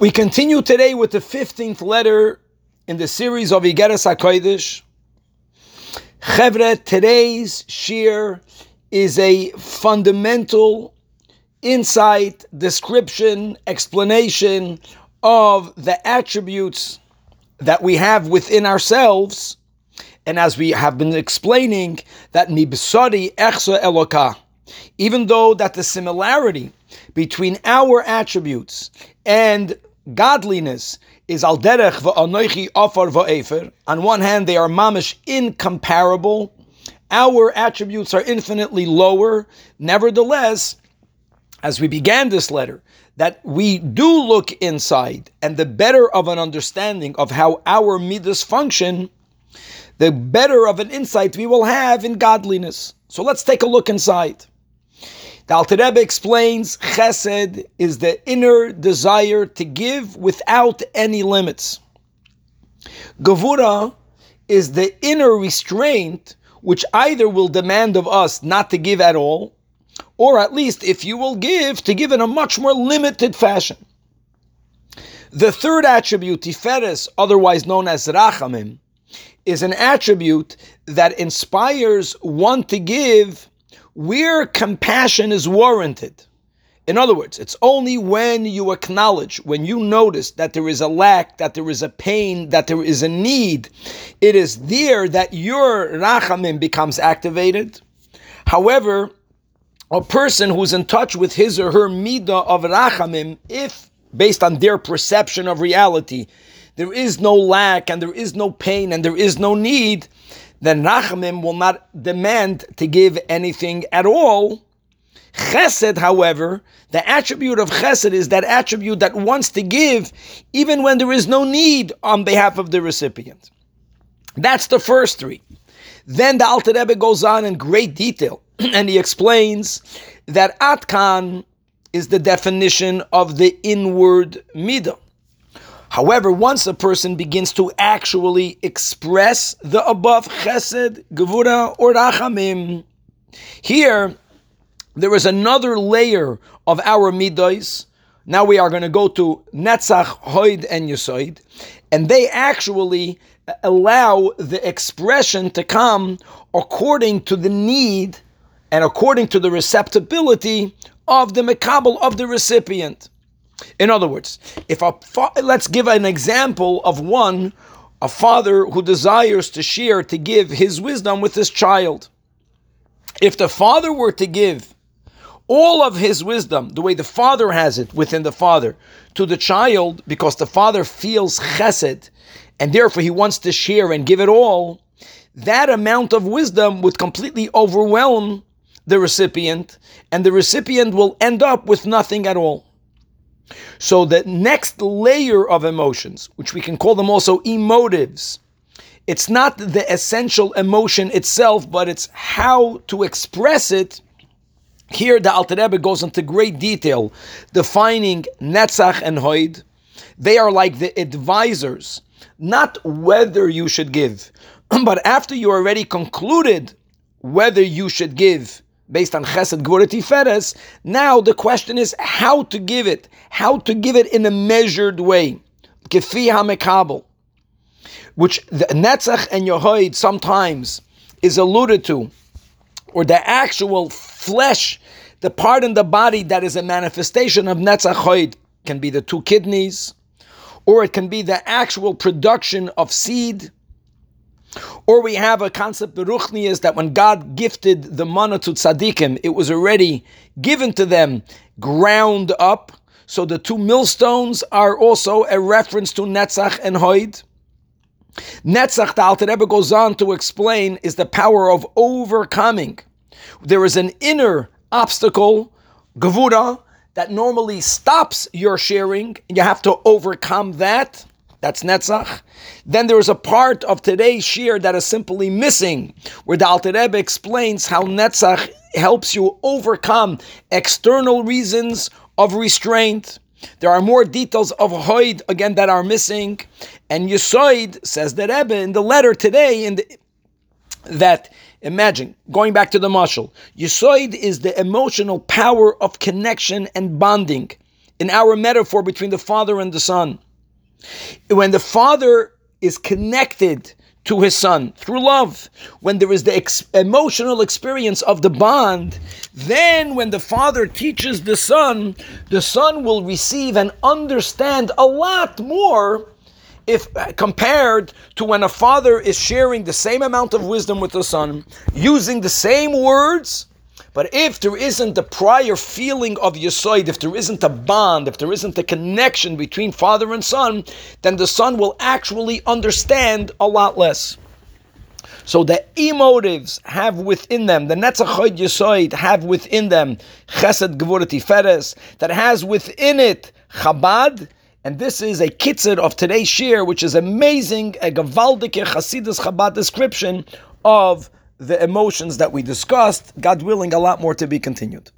We continue today with the 15th letter in the series of Igeres HaKodesh. Chevre, today's shiur is a fundamental insight, description, explanation of the attributes that we have within ourselves. And as we have been explaining, that mibsari echsa eloka, even though that the similarity between our attributes and godliness is al derech va'anoichi afar va'efer. On one hand, they are mamish incomparable. Our attributes are infinitely lower. Nevertheless, as we began this letter, that we do look inside, and the better of an understanding of how our midas function, the better of an insight we will have in godliness. So let's take a look inside. The Alter Rebbe explains chesed is the inner desire to give without any limits. Gavura is the inner restraint which either will demand of us not to give at all, or at least if you will give, to give in a much more limited fashion. The third attribute, Tiferes, otherwise known as Rachamim, is an attribute that inspires one to give where compassion is warranted. In other words, it's only when you acknowledge, when you notice that there is a lack, that there is a pain, that there is a need, it is there that your rachamim becomes activated. However, a person who's in touch with his or her midah of rachamim, if based on their perception of reality, there is no lack and there is no pain and there is no need, then Rachamim will not demand to give anything at all. Chesed, however, the attribute of chesed is that attribute that wants to give even when there is no need on behalf of the recipient. That's the first three. Then the Alter Rebbe goes on in great detail and he explains that Atkan is the definition of the inward midah. However, once a person begins to actually express the above chesed, gevura, or rachamim, here there is another layer of our midos. Now we are going to go to Netzach, Hoid, and Yesoid, and they actually allow the expression to come according to the need and according to the receptibility of the mekabel of the recipient. In other words, if a fa- let's give an example of one, a father who desires to share to give his wisdom with his child. If the father were to give all of his wisdom, the way the father has it within the father, to the child, because the father feels chesed, and therefore he wants to share and give it all, that amount of wisdom would completely overwhelm the recipient, and the recipient will end up with nothing at all. So the next layer of emotions, which we can call them also emotives, it's not the essential emotion itself, but it's how to express it. Here, the Alter Rebbe goes into great detail, defining Netzach and Hoid. They are like the advisors, not whether you should give, but after you already concluded whether you should give, based on Chesed Gvura Tiferes. Now the question is how to give it, how to give it in a measured way. Kefi HaMekabel, which the Netzach and Yehoid sometimes is alluded to, or the actual flesh, the part in the body that is a manifestation of Netzach Hoid, can be the two kidneys, or it can be the actual production of seed, or we have a concept beruchni is that when God gifted the manna to tzaddikim, it was already given to them, ground up. So the two millstones are also a reference to Netzach and Hoid. Netzach, the Alter Rebbe goes on to explain, is the power of overcoming. There is an inner obstacle, gavura, that normally stops your sharing. And you have to overcome that. That's Netzach. Then there is a part of today's shiur that is simply missing, where the Alter Rebbe explains how Netzach helps you overcome external reasons of restraint. There are more details of Hoid, again, that are missing. And Yesoid, says the Rebbe in the letter today, in the, that, imagine, going back to the mashal, Yesoid is the emotional power of connection and bonding. in our metaphor between the father and the son. When the father is connected to his son through love, when there is the ex- emotional experience of the bond, then when the father teaches the son, the son will receive and understand a lot more if uh, compared to when a father is sharing the same amount of wisdom with the son, using the same words, but if there isn't the prior feeling of Yisoid, if there isn't a bond, if there isn't a connection between father and son, then the son will actually understand a lot less. So the emotives have within them, the Netzach Hoid Yisoid have within them Chesed Gevurah Tiferes, that has within it Chabad, and this is a kitzur of today's shiur, which is amazing, a Gavaldike Chasidus Chabad description of the emotions that we discussed. God willing, a lot more to be continued.